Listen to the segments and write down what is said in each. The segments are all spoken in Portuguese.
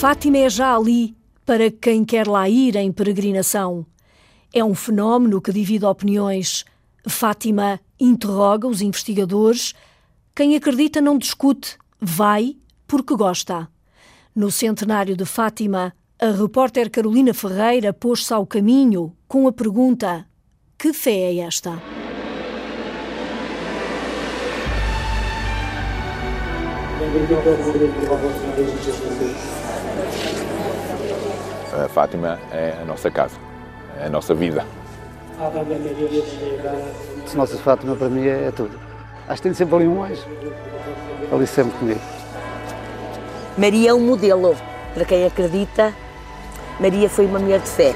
Fátima é já ali para quem quer lá ir em peregrinação. É um fenómeno que divide opiniões. Fátima interroga os investigadores. Quem acredita não discute, vai porque gosta. No centenário de Fátima, a repórter Carolina Ferreira pôs-se ao caminho com a pergunta: Que fé é esta? A Fátima é a nossa casa, é a nossa vida. Nossa Fátima para mim é, tudo. Acho que tem sempre ali um anjo, ali sempre comigo. Maria é um modelo para quem acredita. Maria foi uma mulher de fé.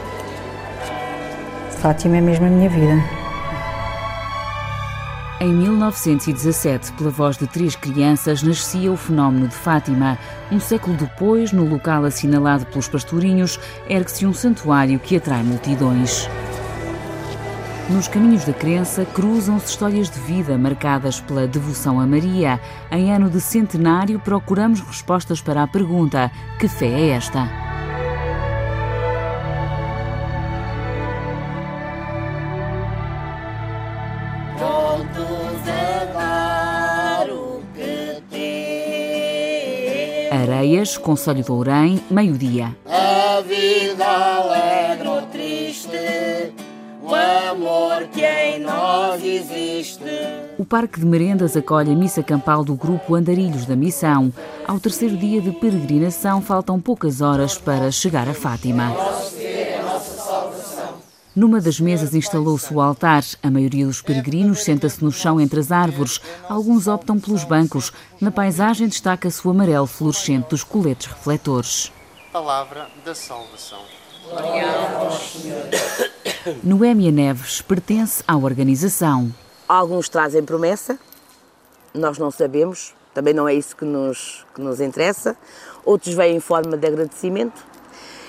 Fátima é mesmo a minha vida. Em 1917, pela voz de três crianças, nascia o fenómeno de Fátima. Um século depois, no local assinalado pelos pastorinhos, ergue-se um santuário que atrai multidões. Nos caminhos da crença cruzam-se histórias de vida marcadas pela devoção a Maria. Em ano de centenário, procuramos respostas para a pergunta: que fé é esta? Areias, Conselho de Ourém, meio-dia. A vida alegre ou triste, o amor que em nós existe. O Parque de Merendas acolhe a missa campal do grupo Andarilhos da Missão. Ao terceiro dia de peregrinação, faltam poucas horas para chegar a Fátima. Numa das mesas instalou-se o altar. A maioria dos peregrinos senta-se no chão entre as árvores. Alguns optam pelos bancos. Na paisagem destaca-se o amarelo fluorescente dos coletes refletores. Palavra da salvação. Noémia Neves pertence à organização. Alguns trazem promessa, nós não sabemos, também não é isso que nos, que nos interessa. Outros vêm em forma de agradecimento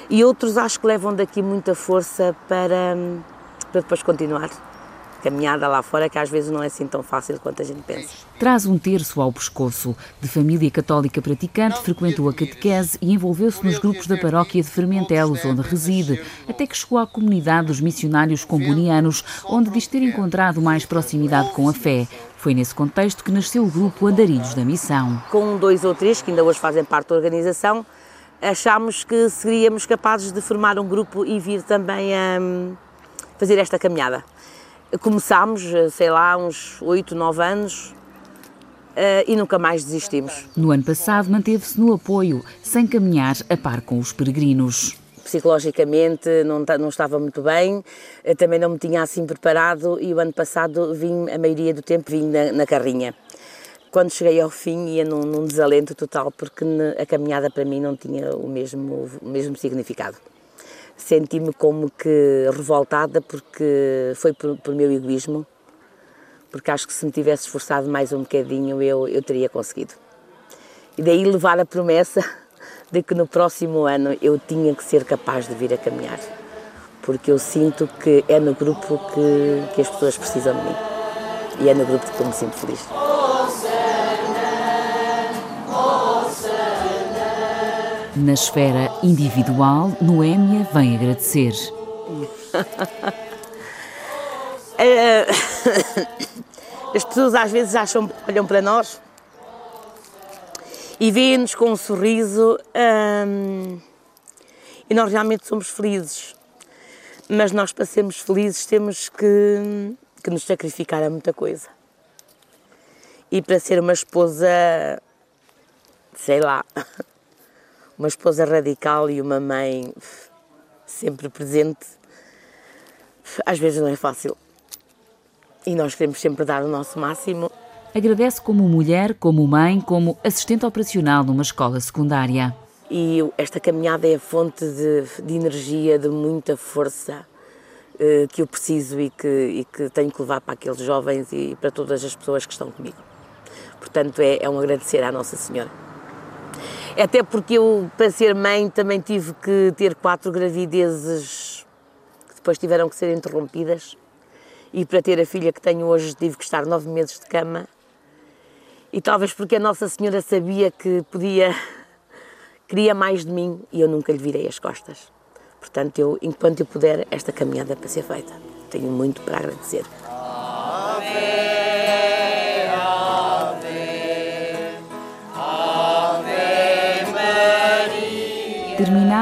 e outros acho que levam daqui muita força para, para depois continuar caminhada lá fora, que às vezes não é assim tão fácil quanto a gente pensa. Traz um terço ao pescoço. De família católica praticante, frequentou a catequese e envolveu-se nos grupos da paróquia de Fermentelos, onde reside, até que chegou à comunidade dos missionários combonianos, onde diz ter encontrado mais proximidade com a fé. Foi nesse contexto que nasceu o grupo Andarilhos da Missão. Com dois ou três que ainda hoje fazem parte da organização, achámos que seríamos capazes de formar um grupo e vir também a hum, fazer esta caminhada. Começámos, sei lá, uns 8, 9 anos uh, e nunca mais desistimos. No ano passado manteve-se no apoio, sem caminhar a par com os peregrinos. Psicologicamente não, não estava muito bem, eh, também não me tinha assim preparado e o ano passado vim, a maioria do tempo, vim na, na carrinha quando cheguei ao fim ia num, num desalento total porque a caminhada para mim não tinha o mesmo, o mesmo significado. Senti-me como que revoltada porque foi por, por meu egoísmo, porque acho que se me tivesse esforçado mais um bocadinho eu, eu teria conseguido. E daí levar a promessa de que no próximo ano eu tinha que ser capaz de vir a caminhar, porque eu sinto que é no grupo que, que as pessoas precisam de mim e é no grupo que eu me sinto feliz. Na esfera individual, Noémia vem agradecer. É, as pessoas às vezes acham, olham para nós e veem-nos com um sorriso hum, e nós realmente somos felizes. Mas nós, para sermos felizes, temos que, que nos sacrificar a muita coisa. E para ser uma esposa, sei lá, uma esposa radical e uma mãe sempre presente, às vezes não é fácil. E nós queremos sempre dar o nosso máximo. Agradece como mulher, como mãe, como assistente operacional numa escola secundária. E esta caminhada é a fonte de, de energia, de muita força eh, que eu preciso e que, e que tenho que levar para aqueles jovens e para todas as pessoas que estão comigo. Portanto, é, é um agradecer à Nossa Senhora. Até porque eu, para ser mãe, também tive que ter quatro gravidezes que depois tiveram que ser interrompidas. E para ter a filha que tenho hoje, tive que estar nove meses de cama. E talvez porque a Nossa Senhora sabia que podia, queria mais de mim e eu nunca lhe virei as costas. Portanto, eu, enquanto eu puder, esta caminhada para ser feita. Tenho muito para agradecer.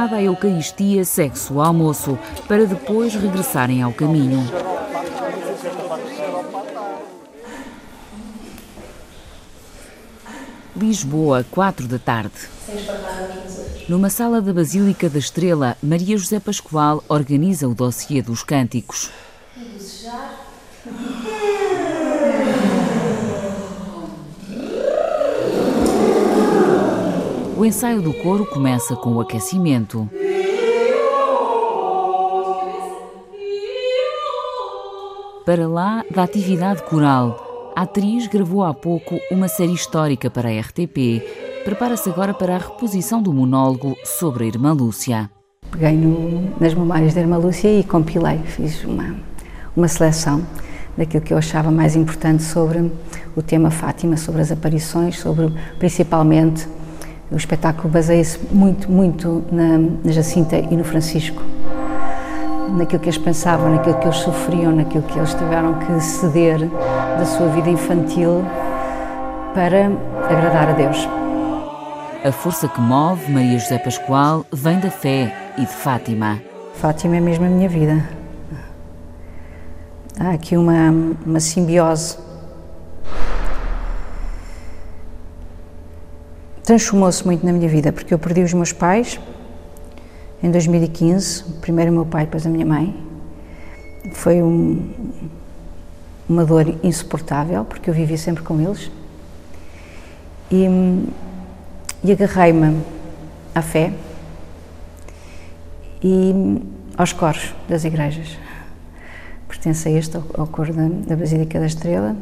Terminada a Eucaristia, segue-se o almoço, para depois regressarem ao caminho. Lisboa, 4 da tarde. Numa sala da Basílica da Estrela, Maria José Pascoal organiza o dossiê dos cânticos. O ensaio do coro começa com o aquecimento. Para lá da atividade coral, a atriz gravou há pouco uma série histórica para a RTP. Prepara-se agora para a reposição do monólogo sobre a Irmã Lúcia. Peguei no, nas memórias da Irmã Lúcia e compilei, fiz uma, uma seleção daquilo que eu achava mais importante sobre o tema Fátima, sobre as aparições, sobre principalmente o espetáculo baseia-se muito, muito na, na Jacinta e no Francisco, naquilo que eles pensavam, naquilo que eles sofriam, naquilo que eles tiveram que ceder da sua vida infantil para agradar a Deus. A força que move Maria José Pascoal vem da fé e de Fátima. Fátima é mesmo a minha vida. Há aqui uma, uma simbiose transformou-se muito na minha vida, porque eu perdi os meus pais em 2015, primeiro o meu pai, depois a minha mãe. Foi um, uma dor insuportável, porque eu vivia sempre com eles. E, e agarrei-me à fé e aos coros das igrejas. Pertence a este, ao, ao coro da, da Basílica da Estrela,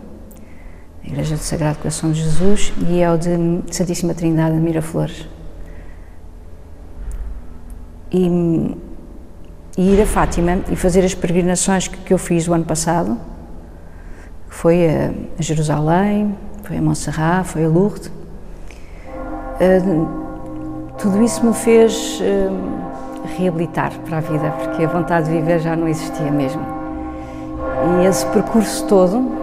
a Igreja do Sagrado Coração de Jesus e é o de Santíssima Trindade de Miraflores. E, e, ir a Fátima e fazer as peregrinações que, que eu fiz o ano passado, que foi a, a, Jerusalém, foi a Montserrat, foi a Lourdes, uh, tudo isso me fez uh, reabilitar para a vida, porque a vontade de viver já não existia mesmo. E esse percurso todo,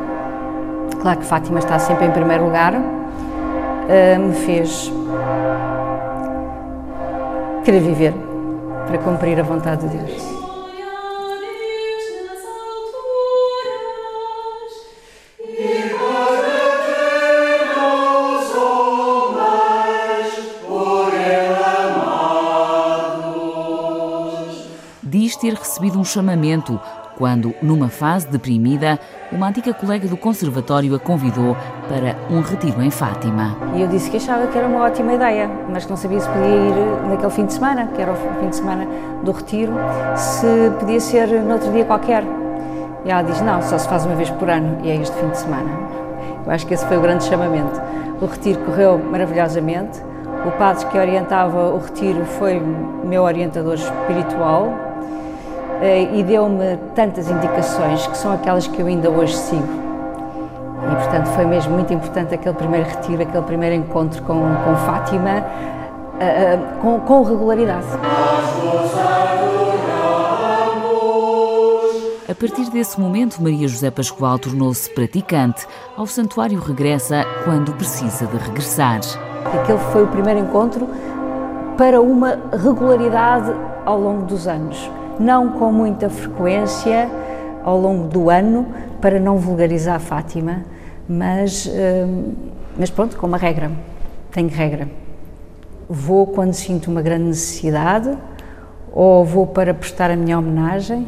Claro que Fátima está sempre em primeiro lugar, uh, me fez querer viver para cumprir a vontade de Deus. Diz ter recebido um chamamento quando, numa fase deprimida, uma antiga colega do conservatório a convidou para um retiro em Fátima. E eu disse que achava que era uma ótima ideia, mas que não sabia se podia ir naquele fim de semana, que era o fim de semana do retiro, se podia ser noutro dia qualquer. E ela diz: não, só se faz uma vez por ano e é este fim de semana. Eu acho que esse foi o grande chamamento. O retiro correu maravilhosamente. O padre que orientava o retiro foi meu orientador espiritual, e deu-me tantas indicações que são aquelas que eu ainda hoje sigo. E, portanto, foi mesmo muito importante aquele primeiro retiro, aquele primeiro encontro com, com Fátima, uh, com, com regularidade. A partir desse momento, Maria José Pascoal tornou-se praticante. Ao santuário regressa quando precisa de regressar. Aquele foi o primeiro encontro para uma regularidade ao longo dos anos não com muita frequência ao longo do ano, para não vulgarizar Fátima, mas, hum, mas pronto, com uma regra, tenho regra. Vou quando sinto uma grande necessidade, ou vou para prestar a minha homenagem,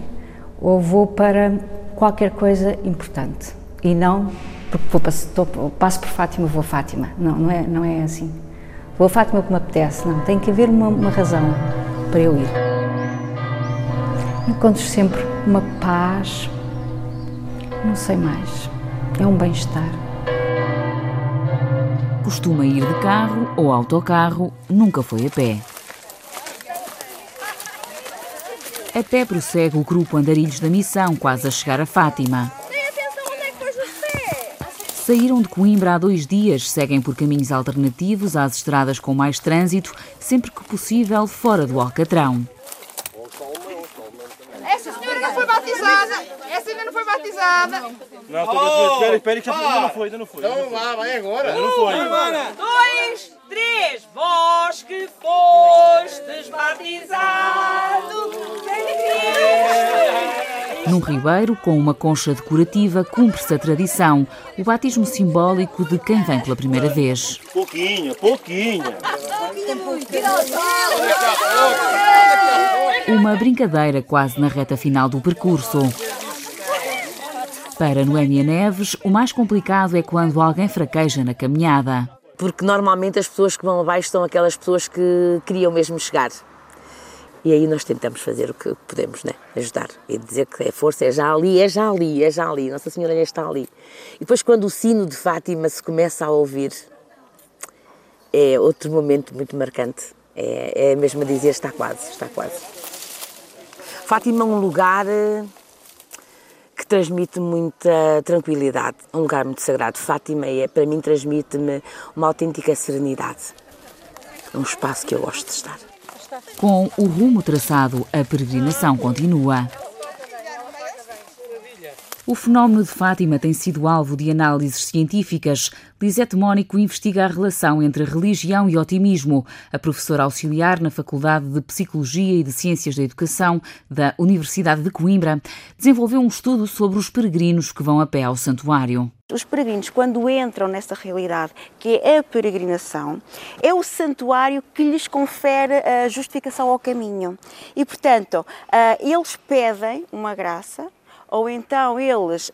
ou vou para qualquer coisa importante. E não porque vou, estou, passo por Fátima, vou a Fátima. Não, não é, não é assim. Vou a Fátima como me apetece, não. Tem que haver uma, uma razão para eu ir. Encontro sempre uma paz, não sei mais, é um bem-estar. Costuma ir de carro ou autocarro, nunca foi a pé. A pé prossegue o grupo Andarilhos da Missão, quase a chegar a Fátima. Saíram de Coimbra há dois dias, seguem por caminhos alternativos às estradas com mais trânsito, sempre que possível fora do Alcatrão. Essa senhora não foi batizada! Essa ainda não batizada! Não, oh, espera, espera, que já ainda não foi, ainda não foi. Então lá, vai agora. Ainda não foi. Um, dois, três. Vós que fostes batizado num ribeiro com uma concha decorativa, cumpre-se a tradição, o batismo simbólico de quem vem pela primeira vez. Pouquinho, pouquinho. Uma brincadeira quase na reta final do percurso. Para Noémia Neves, o mais complicado é quando alguém fraqueja na caminhada. Porque normalmente as pessoas que vão abaixo são aquelas pessoas que queriam mesmo chegar. E aí nós tentamos fazer o que podemos, né? ajudar e dizer que é força, é já ali, é já ali, é já ali, Nossa Senhora está ali. E depois, quando o sino de Fátima se começa a ouvir, é outro momento muito marcante. É, é mesmo a dizer: está quase, está quase. Fátima é um lugar eh, que transmite muita tranquilidade, é um lugar muito sagrado. Fátima, é, para mim, transmite-me uma autêntica serenidade. É um espaço que eu gosto de estar. Com o rumo traçado, a peregrinação continua. O fenómeno de Fátima tem sido alvo de análises científicas. Lisete Mónico investiga a relação entre religião e otimismo. A professora auxiliar na Faculdade de Psicologia e de Ciências da Educação da Universidade de Coimbra desenvolveu um estudo sobre os peregrinos que vão a pé ao santuário. Os peregrinos, quando entram nessa realidade que é a peregrinação, é o santuário que lhes confere a justificação ao caminho. E, portanto, ah, eles pedem uma graça, ou então eles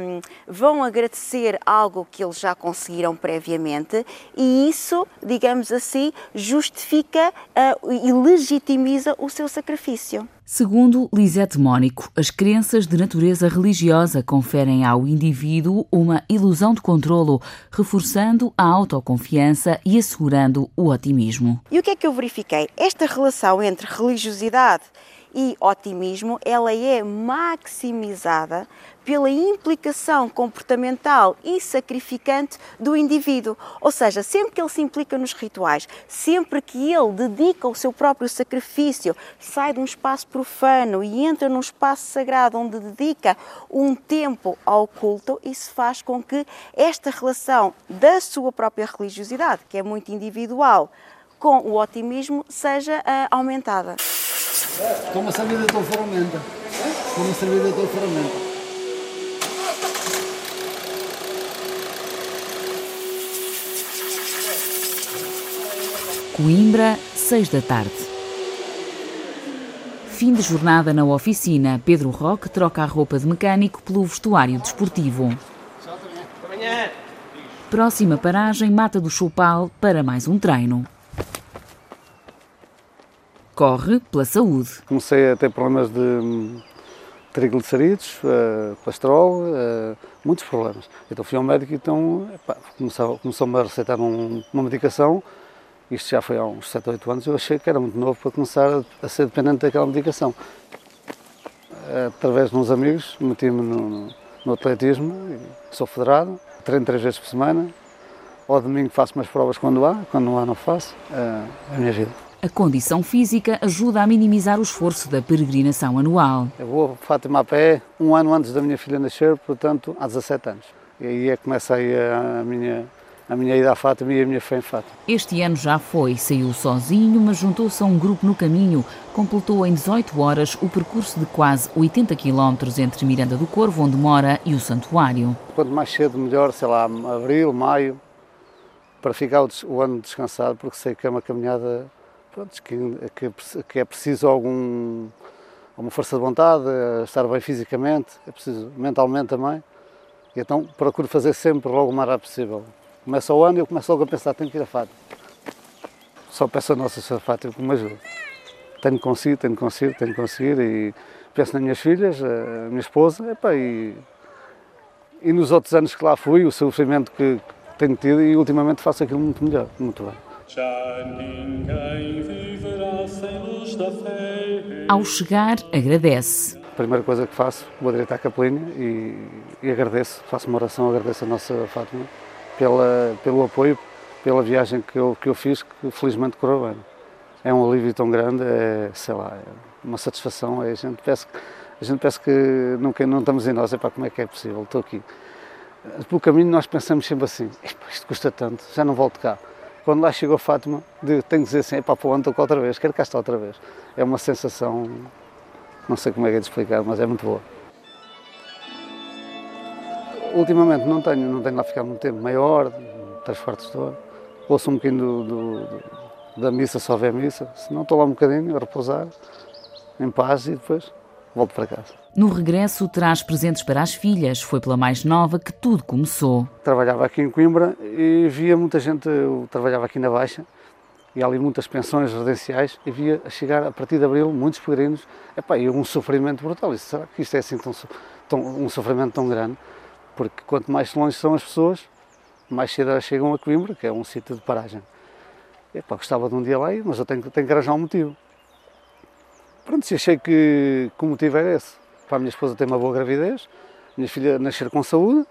hum, vão agradecer algo que eles já conseguiram previamente e isso, digamos assim, justifica uh, e legitimiza o seu sacrifício. Segundo Lisete Mónico, as crenças de natureza religiosa conferem ao indivíduo uma ilusão de controlo, reforçando a autoconfiança e assegurando o otimismo. E o que é que eu verifiquei? Esta relação entre religiosidade e otimismo, ela é maximizada pela implicação comportamental e sacrificante do indivíduo. Ou seja, sempre que ele se implica nos rituais, sempre que ele dedica o seu próprio sacrifício, sai de um espaço profano e entra num espaço sagrado onde dedica um tempo ao culto, isso faz com que esta relação da sua própria religiosidade, que é muito individual, com o otimismo, seja uh, aumentada. Toma a servida da tua ferramenta. Toma a servida da tua ferramenta. Coimbra, 6 da tarde. Fim de jornada na oficina. Pedro Roque troca a roupa de mecânico pelo vestuário desportivo. Próxima paragem, Mata do Choupal, para mais um treino corre pela saúde. Comecei a ter problemas de triglicerídeos, uh, colesterol, uh, muitos problemas. Então fui ao médico e então, começou, começou-me a receitar um, uma medicação, isto já foi há uns 7 ou 8 anos, eu achei que era muito novo para começar a, ser dependente daquela medicação. Através de uns amigos, meti-me no, no, atletismo, sou federado, treino três vezes por semana, ao domingo faço umas provas quando há, quando não há não faço, é a minha vida. A condição física ajuda a minimizar o esforço da peregrinação anual. Eu vou a Fátima a pé um ano antes da minha filha nascer, portanto, há 17 anos. E aí é que começa aí a minha, a minha ida à Fátima e a minha fé em Fátima. Este ano já foi, saiu sozinho, mas juntou-se a um grupo no caminho. Completou em 18 horas o percurso de quase 80 quilómetros entre Miranda do Corvo, onde mora, e o santuário. Quanto mais cedo, melhor, sei lá, abril, maio, para ficar o ano descansado, porque sei que é uma caminhada pronto, que, que, que, é preciso algum, alguma força de vontade, eh, estar bem fisicamente, é preciso mentalmente também. E então procuro fazer sempre logo o mais rápido possível. Começa o ano e eu começo logo a pensar, tenho que ir a Fátima. Só peço a Nossa Senhora Fátima que me ajude. Tenho que conseguir, tenho que conseguir, tenho que conseguir e penso nas minhas filhas, a minha esposa epa, e, e nos outros anos que lá fui, o sofrimento que tenho tido e ultimamente faço aquilo muito melhor, muito bem. Ao chegar, agradece. a primeira coisa que faço, vou direito à capelinha e, e agradeço, faço uma oração, agradeço a nossa Fátima pela, pelo apoio, pela viagem que eu, que eu fiz, que felizmente correu bem. É um alívio tão grande, é, sei lá, é uma satisfação, é, a gente pensa, a gente pensa que nunca, não estamos em nós, é para como é que é possível, estou aqui. Pelo caminho nós pensamos sempre assim, isto custa tanto, já não volto cá. Quando lá chegou Fátima, tenho que dizer assim, epá, para onde estou cá outra vez, quero cá estar outra vez. É uma sensação, não sei como é que é de explicar, mas é muito boa. Ultimamente não tenho, não tenho lá ficado muito tempo, meia hora, três quartos de hora. Ouço um bocadinho do, do, do, da missa, só ver a missa, se não estou lá um bocadinho a repousar, em paz e depois volto para casa. No regresso, traz presentes para as filhas. Foi pela mais nova que tudo começou. Trabalhava aqui em Coimbra e via muita gente, eu trabalhava aqui na Baixa, e há ali muitas pensões residenciais, e via a chegar a partir de abril muitos peregrinos, epá, e um sofrimento brutal. Isso, será que isto é assim tão, tão, um sofrimento tão grande? Porque quanto mais longe são as pessoas, mais cedo elas chegam a Coimbra, que é um sítio de paragem. Epá, gostava de um dia lá ir, mas eu tenho, tenho que arranjar um motivo. Pronto, se achei que, que o motivo era esse para a minha esposa ter uma boa gravidez, minha filha nascer com saúde.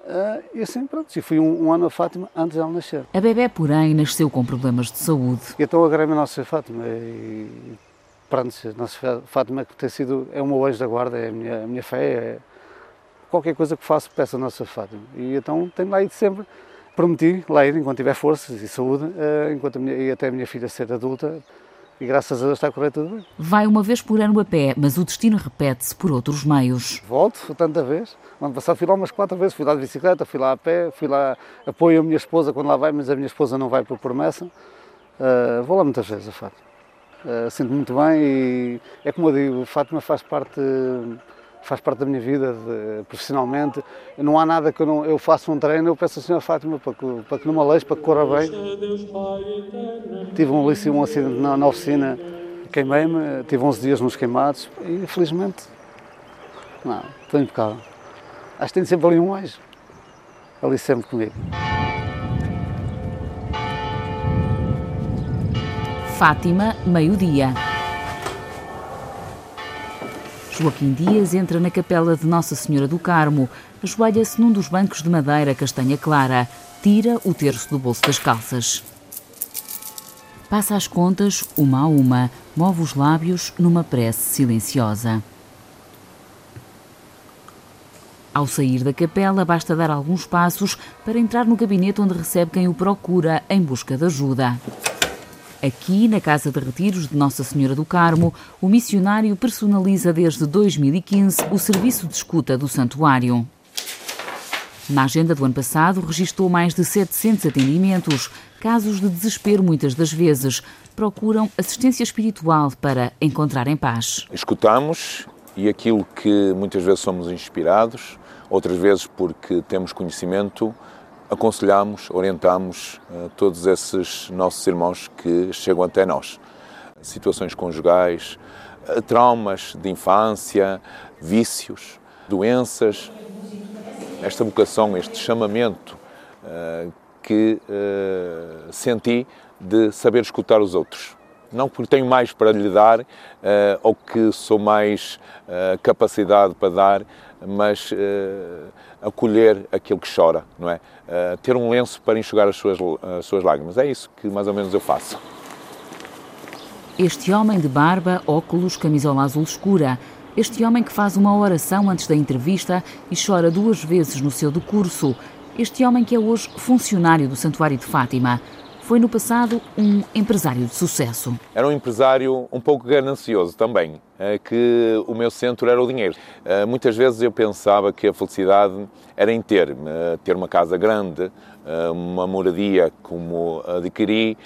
Uh, e assim, pronto, e fui um, um, ano a Fátima antes dela nascer. A bebê, porém, nasceu com problemas de saúde. Então agarrei-me a nossa Fátima e, pronto, a nossa Fátima que tem sido, é o meu anjo da guarda, é a minha, a minha fé, é qualquer coisa que faço peço a nossa Fátima. E então tenho lá ido sempre, prometi lá ir enquanto tiver forças e saúde, uh, enquanto minha, e até a minha filha ser adulta, e graças a Deus está a correr tudo bem. Vai uma vez por ano a pé, mas o destino repete-se por outros meios. Volto tanta vez. No ano passado fui lá umas quatro vezes, fui lá de bicicleta, fui lá a pé, fui lá, apoio a minha esposa quando lá vai, mas a minha esposa não vai por promessa. Uh, vou lá muitas vezes, a Fátima. Uh, sinto muito bem e é como eu digo, Fátima faz parte faz parte da minha vida de, profissionalmente. Não há nada que eu não. Eu faço um treino, eu peço à Senhora Fátima para que, para que não me aleje, para que corra bem. Tive um, um acidente na, na oficina, queimei-me, tive 11 dias nos queimados e felizmente. Não, estou impecável. Acho que tenho sempre ali um anjo, ali sempre comigo. Fátima, meio-dia. Joaquim Dias entra na capela de Nossa Senhora do Carmo, ajoelha-se num dos bancos de madeira castanha clara, tira o terço do bolso das calças. Passa as contas uma a uma, move os lábios numa prece silenciosa. Ao sair da capela, basta dar alguns passos para entrar no gabinete onde recebe quem o procura em busca de ajuda. Aqui, na Casa de Retiros de Nossa Senhora do Carmo, o missionário personaliza desde 2015 o serviço de escuta do santuário. Na agenda do ano passado, registrou mais de 700 atendimentos. Casos de desespero, muitas das vezes, procuram assistência espiritual para encontrar em paz. Escutamos e aquilo que muitas vezes somos inspirados, outras vezes porque temos conhecimento, aconselhamos, orientamos uh, todos esses nossos irmãos que chegam até nós. Situações conjugais, uh, traumas de infância, vícios, doenças. Esta vocação, este chamamento uh, que senti de saber escutar os outros. Não porque tenho mais para lhe dar ou que sou mais capacidade para dar, mas acolher aquele que chora, não é? Uh, ter um lenço para enxugar as suas, as suas lágrimas. É isso que mais ou menos eu faço. Este homem de barba, óculos, camisola azul escura. Este homem que faz uma oração antes da entrevista e chora duas vezes no seu decurso. Este homem que é hoje funcionário do Santuário de Fátima foi no passado um empresário de sucesso. Era um empresário um pouco ganancioso também, eh, que o meu centro era o dinheiro. Eh, muitas vezes eu pensava que a felicidade era em ter, eh, ter uma casa grande, uma moradia como adquiri,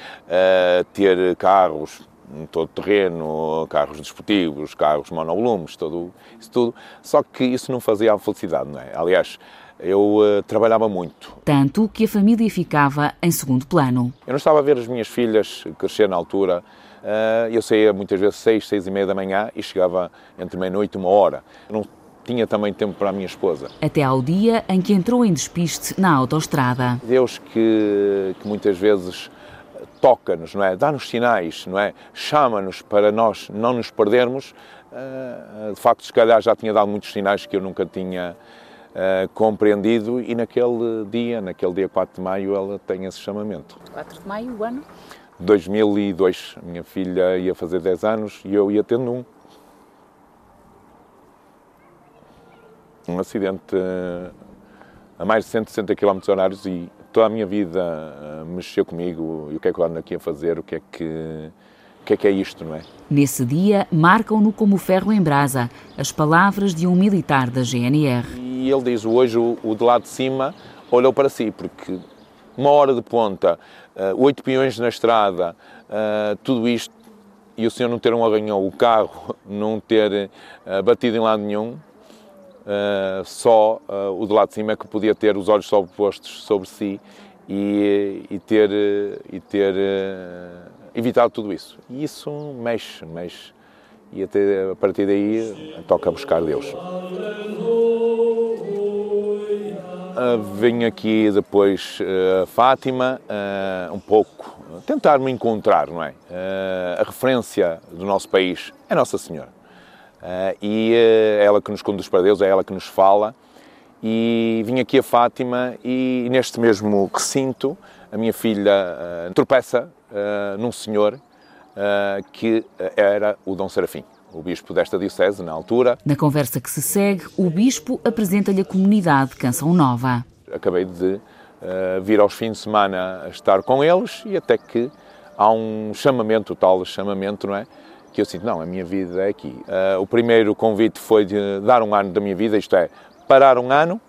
ter carros todo terreno, carros desportivos, carros monovolumes, tudo isso tudo. Só que isso não fazia a felicidade, não é? Aliás, eu uh, trabalhava muito. Tanto que a família ficava em segundo plano. Eu não estava a ver as minhas filhas crescer na altura. Uh, eu saía muitas vezes seis, seis e meia da manhã e chegava entre meia-noite e uma hora. Eu não tinha também tempo para a minha esposa. Até ao dia em que entrou em despiste na autoestrada. Deus que, que muitas vezes toca-nos, não é? Dá-nos sinais, não é? Chama-nos para nós não nos perdermos. Uh, de facto, se calhar já tinha dado muitos sinais que eu nunca tinha uh, compreendido e naquele dia, naquele dia 4 de maio, ela tem esse chamamento. 4 de maio, o ano? 2002. A minha filha ia fazer 10 anos e eu ia tendo um. Um acidente uh, a mais de 160 km horários e toda a minha vida uh, mexeu comigo e o que é que eu ando aqui a fazer, o que é que, o que é que é isto, não é? Nesse dia, marcam-no como ferro em brasa, as palavras de um militar da GNR. E ele diz, hoje o, o de lá de cima olhou para si, porque uma hora de ponta, uh, oito peões na estrada, uh, tudo isto, e o senhor não ter um arranhão, o carro não ter uh, batido em lado nenhum, só o de lá de cima é que podia ter os olhos sobrepostos sobre si e, e ter, e ter evitado tudo isso. E isso mexe, mexe. E até a partir daí toca buscar Deus. Uh, venho aqui depois a uh, Fátima, uh, um pouco tentar me encontrar, não é? A referência do nosso país é Nossa Senhora. e é ela que nos conduz para Deus, é ela que nos fala. E vim aqui a Fátima e neste mesmo recinto a minha filha tropeça num senhor que era o Dom Serafim o bispo desta diocese na altura. Na conversa que se segue, o bispo apresenta-lhe a comunidade Canção Nova. Acabei de uh, vir aos fins de semana a estar com eles e até que há um chamamento, o tal chamamento, não é? Que eu sinto, não, a minha vida é aqui. Uh, o primeiro convite foi de dar um ano da minha vida, isto é, parar um ano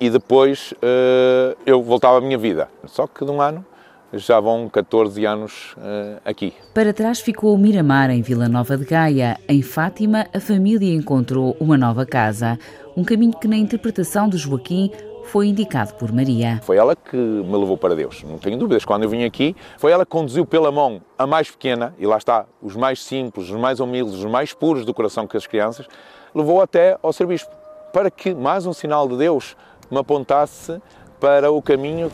e depois uh, eu voltava à minha vida. Só que de um ano já vão 14 anos uh, aqui. Para trás ficou o Miramar, em Vila Nova de Gaia. Em Fátima, a família encontrou uma nova casa. Um caminho que, na interpretação de Joaquim, foi indicado por Maria. Foi ela que me levou para Deus, não tenho dúvidas. Quando eu vim aqui, foi ela que conduziu pela mão a mais pequena, e lá está, os mais simples, os mais humildes, os mais puros do coração que as crianças, levou até ao ser bispo, para que mais um sinal de Deus me apontasse para o caminho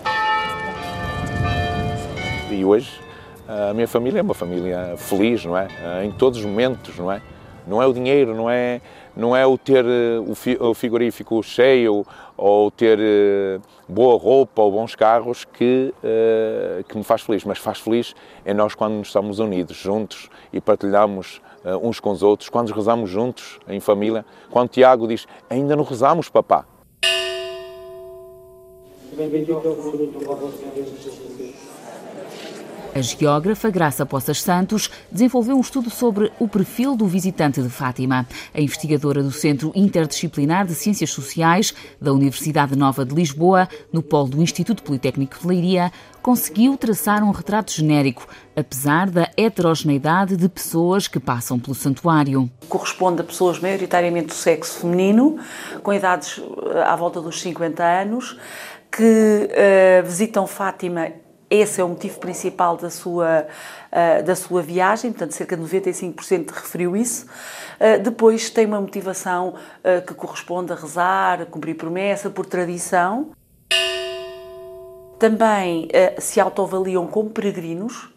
e hoje a minha família é uma família feliz, não é? Em todos os momentos, não é? Não é o dinheiro, não é, não é o ter eh, o frigorífico cheio ou ter eh, boa roupa ou bons carros que, eh, que me faz feliz, mas faz feliz é nós quando estamos unidos, juntos e partilhamos uns com os outros, quando rezamos juntos em família. Quando Tiago diz, ainda não rezamos, papá. A geógrafa Graça Poças Santos desenvolveu um estudo sobre o perfil do visitante de Fátima. A investigadora do Centro Interdisciplinar de Ciências Sociais da Universidade Nova de Lisboa, no polo do Instituto Politécnico de Leiria, conseguiu traçar um retrato genérico, apesar da heterogeneidade de pessoas que passam pelo santuário. Corresponde a pessoas maioritariamente do sexo feminino, com idades eh, à volta dos 50 anos, que uh, visitam Fátima esse é o motivo principal da sua, uh, da sua viagem, portanto, cerca de 95% referiu isso. Uh, depois tem uma motivação que corresponde a rezar, a cumprir promessa, por tradição. Também se autoavaliam como peregrinos.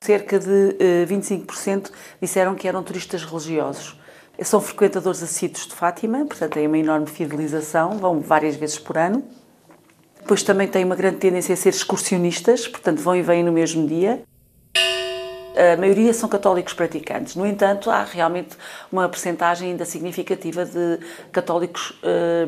Cerca de 25% disseram que eram turistas religiosos. São frequentadores assíduos de Fátima, portanto, têm uma enorme fidelização, vão várias vezes por ano. Depois também têm uma grande tendência a ser excursionistas, portanto vão e vêm no mesmo dia. A maioria são católicos praticantes. No entanto, há realmente uma percentagem ainda significativa de católicos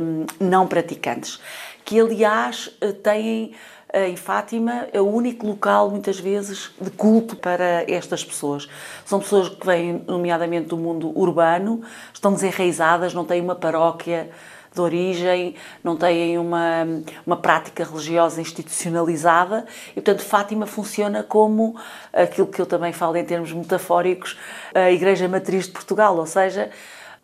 hum, não praticantes, que aliás eh, têm eh, em Fátima é o único local, muitas vezes, de culto para estas pessoas. São pessoas que vêm, nomeadamente, do mundo urbano, estão desenraizadas, não têm uma paróquia de origem, não têm uma, uma prática religiosa institucionalizada. E, portanto, Fátima funciona como aquilo que eu também falo em termos metafóricos, a Igreja Matriz de Portugal, ou seja,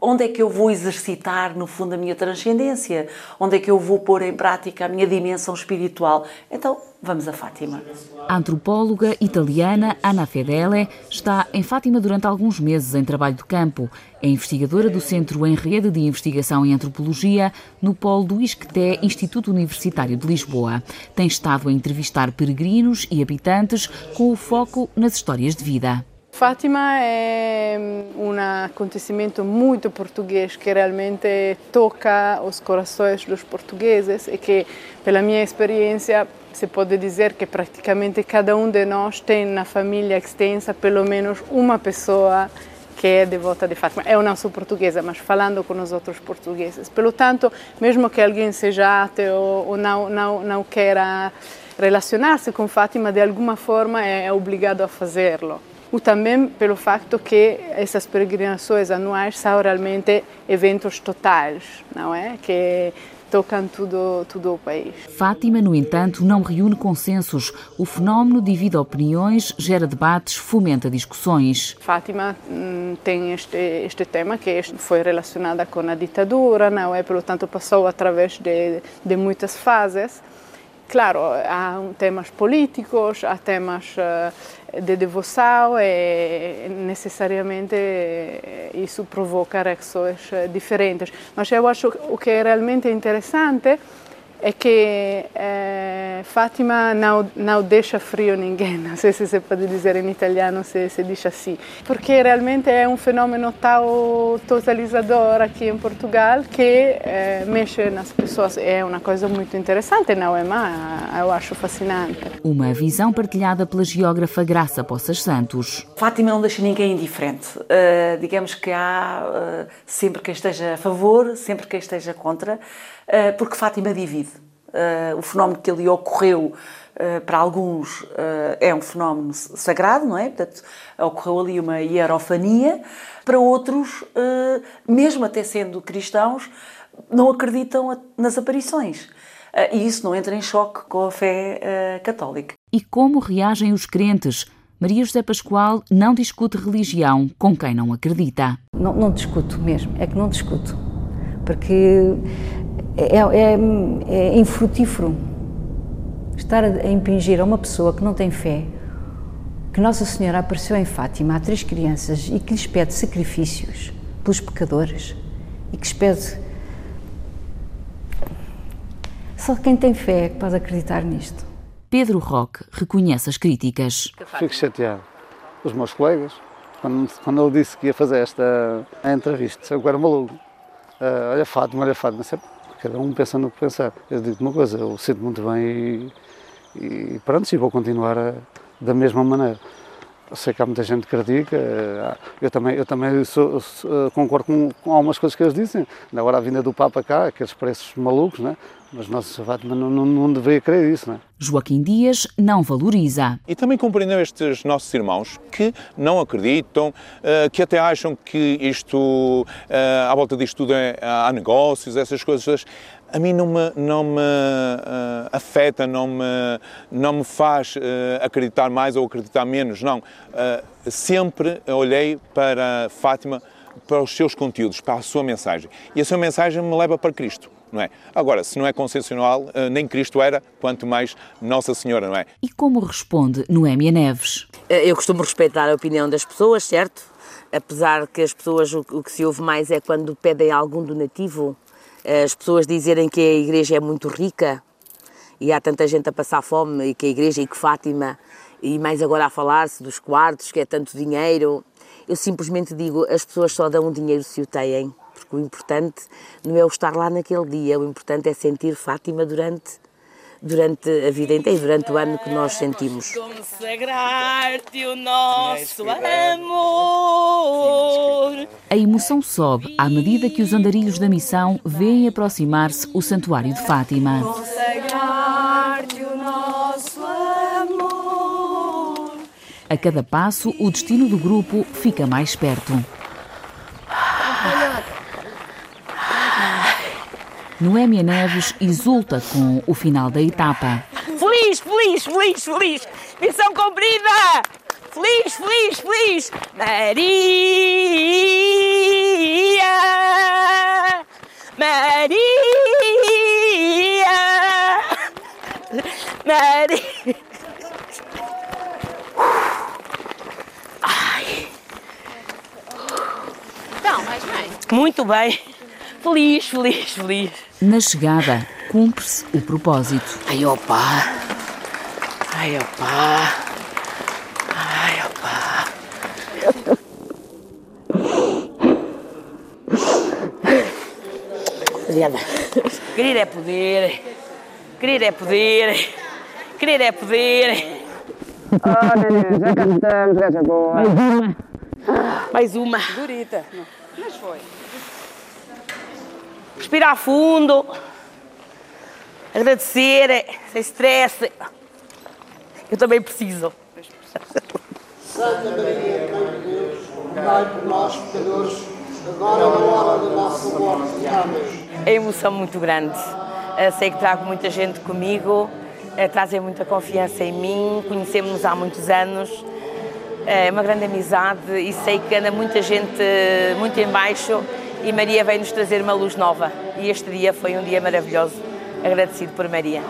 Onde é que eu vou exercitar, no fundo, a minha transcendência? Onde é que eu vou pôr em prática a minha dimensão espiritual? Então, vamos a Fátima. A antropóloga italiana Ana Fedele está em Fátima durante alguns meses em trabalho de campo. É investigadora do Centro em Rede de Investigação em Antropologia no polo do ISCTE, Instituto Universitário de Lisboa. Tem estado a entrevistar peregrinos e habitantes com o foco nas histórias de vida. Fátima é um acontecimento muito português que realmente toca os corações dos portugueses e que, pela minha experiência, se pode dizer que praticamente cada um de nós tem na família extensa pelo menos uma pessoa que é devota de Fátima. Eu não sou portuguesa, mas falando com os outros portugueses. Pelo tanto, mesmo que alguém seja ateu ou não, não, não queira relacionar-se com Fátima, de alguma forma é obrigado a fazê-lo ou também pelo fato que essas peregrinações anuais são realmente eventos totais, não é? Que tocam tudo, tudo o país. Fátima, no entanto, não reúne consensos. O fenómeno divide opiniões, gera debates, fomenta discussões. Fátima hum, tem este, este tema que foi relacionado com a ditadura, não é? Portanto, passou através de, de muitas fases. Claro, há temas políticos, há temas uh, de devoção e necessariamente isso provoca reações eh, diferentes. Mas eu acho que o que é realmente interessante é que eh, Fátima não, não deixa frio ninguém, não sei se se pode dizer em italiano se se diz assim, porque realmente é um fenômeno tão totalizador aqui em Portugal que eh, mexe nas pessoas, é uma coisa muito interessante, não é má, eu acho fascinante. Uma visão partilhada pela geógrafa Graça Poças Santos. Fátima não deixa ninguém indiferente, uh, digamos que há uh, sempre quem esteja a favor, sempre quem esteja contra, porque Fátima divide. Uh, o fenómeno que ali ocorreu uh, para alguns uh, é um fenómeno sagrado, não é? Portanto, ocorreu ali uma hierofania. Para outros, mesmo até sendo cristãos, não acreditam nas aparições. e isso não entra em choque com a fé católica. E como reagem os crentes? Maria José Pascoal não discute religião com quem não acredita. Não, não discuto mesmo, é que não discuto. Porque é, é, é infrutífero estar a impingir a uma pessoa que não tem fé que Nossa Senhora apareceu em Fátima a três crianças e que lhes pede sacrifícios pelos pecadores e que lhes pede. Só quem tem fé é que pode acreditar nisto. Pedro Roque reconhece as críticas. Fico chateado. Os meus colegas, quando, quando ele disse que ia fazer esta entrevista, eu era maluco. Uh, olha Fátima, olha Fátima, sempre cada um pensa no que pensar. Eu digo uma coisa, eu sinto muito bem e, e pronto, e vou continuar a, da mesma maneira. Sei que há muita gente que critica, eh, eu também, eu também sou, sou, concordo com, com, algumas coisas que eles dizem. Na hora a vinda do Papa cá, aqueles preços malucos, né? Mas Nossa Fátima não, não, não deveria crer isso. Né? Joaquim Dias não valoriza. E também compreendeu estes nossos irmãos que não acreditam, eh, que até acham que isto, eh, à volta disto tudo é, há negócios, essas coisas a mim não me, não me uh, afeta, não me, não me faz uh, acreditar mais ou acreditar menos, não. Uh, sempre olhei para Fátima, para os seus conteúdos, para a sua mensagem. E a sua mensagem me leva para Cristo. Não é? Agora, se não é consensual, nem Cristo era, quanto mais Nossa Senhora, não é? E como responde Noémia Neves? Eu costumo respeitar a opinião das pessoas, certo? Apesar que as pessoas, o que se ouve mais é quando pedem algum donativo as pessoas dizerem que a igreja é muito rica e há tanta gente a passar fome e que a igreja e que Fátima e mais agora a falar-se dos quartos, que é tanto dinheiro. Eu simplesmente digo, as pessoas só dão dinheiro se o têm, porque o importante não é o estar lá naquele dia, o importante é sentir Fátima durante durante a vida inteira, durante o ano que nós sentimos. Consagrar-te o nosso amor. A emoção sobe à medida que os andarilhos da missão veem aproximar-se o Santuário de Fátima. Consagrar-te o nosso amor. A cada passo, o destino do grupo fica mais perto. Noémia Neves exulta com o final da etapa. Feliz, feliz, feliz, feliz! Missão cumprida! Feliz, feliz, feliz! Maria! Maria, Maria. Ai. Então, mais bem. Muito bem. Feliz, feliz, feliz. Na chegada, cumpre-se o propósito. Ai, opa. Ai, opa. Ai, opa. Obrigada. Querer é poder. Querer é poder. Querer é poder. Oh, neném, já cá estamos, gaja boa. Mais uma. Mais uma. Durita. Mas foi. Respirar fundo. Agradecer, sem stress. Eu também preciso. Santa Maria, Mãe de Deus, rogai por nós, pecadores, agora na hora da nossa morte. Amém. É emoção muito grande. Eu sei que trago muita gente comigo, eh, trazem muita confiança em mim, conhecemos-nos há muitos anos. É uma grande amizade e sei que anda muita gente eh, muito em baixo e Maria vem nos trazer uma luz nova. E este dia foi um dia maravilhoso. Agradecido por Maria.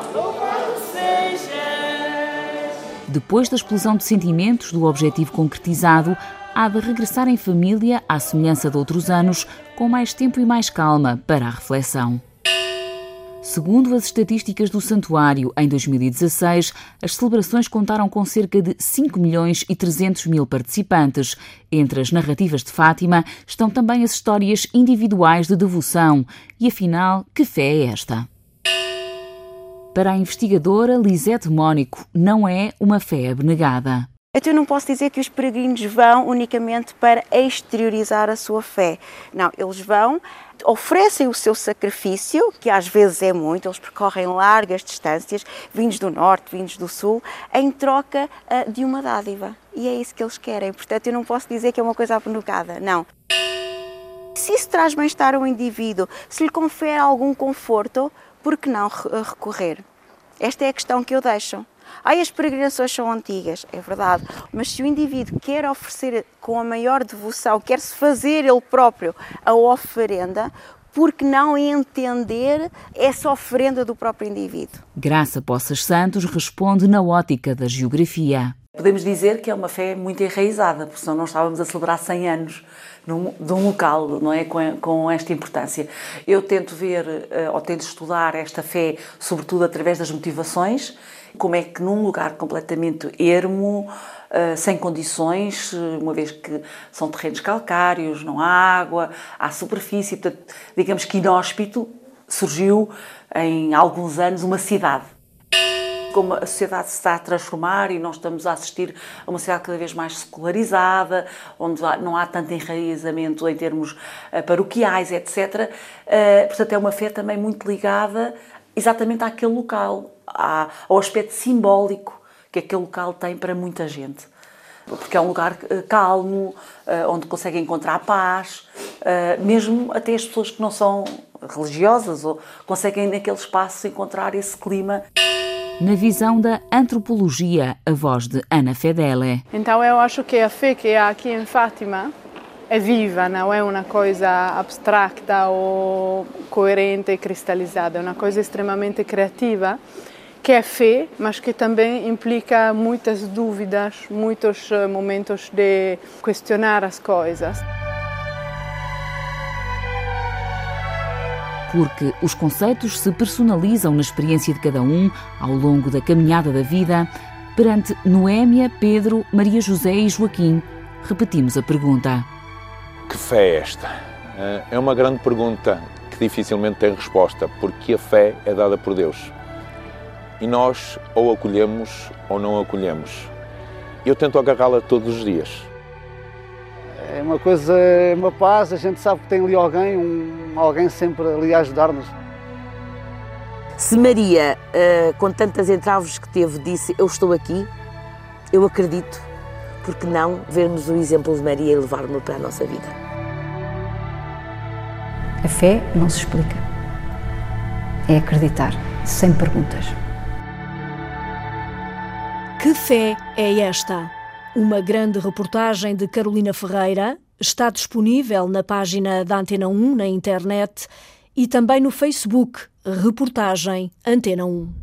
Depois da explosão de sentimentos do objetivo concretizado, há de regressar em família, à semelhança de outros anos, com mais tempo e mais calma para a reflexão. Segundo as estatísticas do Santuário, em 2016, as celebrações contaram com cerca de 5 milhões e 300 mil participantes. Entre as narrativas de Fátima estão também as histórias individuais de devoção. E afinal, que fé é esta? Para a investigadora Lisete Mónico, não é uma fé abnegada. Então eu não posso dizer que os peregrinos vão unicamente para exteriorizar a sua fé. Não, eles vão, oferecem o seu sacrifício, que às vezes é muito, eles percorrem largas distâncias, vindos do norte, vindos do sul, em troca uh, de uma dádiva. E é isso que eles querem. Portanto, eu não posso dizer que é uma coisa abnegada, não. Se isso traz bem-estar ao indivíduo, se lhe confere algum conforto, por que não recorrer? Esta é a questão que eu deixo. Ai, as peregrinações são antigas, é verdade, mas se o indivíduo quer oferecer com a maior devoção, quer-se fazer ele próprio a oferenda, por que não entender essa oferenda do próprio indivíduo? Graça Poças Santos responde na ótica da geografia. Podemos dizer que é uma fé muito enraizada, porque senão não estávamos a celebrar 100 anos num, de um local, não é? Com, com, esta importância. Eu tento ver, uh, ou tento estudar esta fé, sobretudo através das motivações, como é que num lugar completamente ermo, uh, sem condições, uma vez que são terrenos calcários, não há água, há superfície, portanto, digamos que inóspito, surgiu em alguns anos uma cidade como a sociedade se está a transformar e nós estamos a assistir a uma sociedade cada vez mais secularizada, onde não há tanto enraizamento em termos eh, paroquiais, etc. Eh, portanto, é uma fé também muito ligada exatamente àquele local, ao aspecto simbólico que aquele local tem para muita gente. Porque é um lugar eh, calmo, onde consegue encontrar paz, mesmo até as pessoas que não são religiosas ou conseguem naquele espaço encontrar esse clima na visão da antropologia, a voz de Ana Fedele. Então eu acho que a fé que há aqui em Fátima é viva, não é uma coisa abstracta ou coerente e cristalizada, é uma coisa extremamente criativa, que é fé, mas que também implica muitas dúvidas, muitos eh, momentos de questionar as coisas. porque os conceitos se personalizam na experiência de cada um ao longo da caminhada da vida. Perante Noémia, Pedro, Maria José e Joaquim, repetimos a pergunta: Que fé é esta? Eh, é uma grande pergunta que dificilmente tem resposta, porque a fé é dada por Deus. E nós ou acolhemos ou não acolhemos. Eu tento agarrá-la todos os dias. É uma coisa, é uma paz, a gente sabe que tem ali alguém, um, alguém sempre ali a ajudar-nos. Se Maria, uh, com tantas entraves que teve, disse eu estou aqui, eu acredito, porque não vermos o exemplo de Maria e levar-me para a nossa vida? A fé não se explica. É acreditar, sem perguntas. Que fé é esta? Uma grande reportagem de Carolina Ferreira, está disponível na página da Antena 1 na internet e também no Facebook, reportagem Antena 1.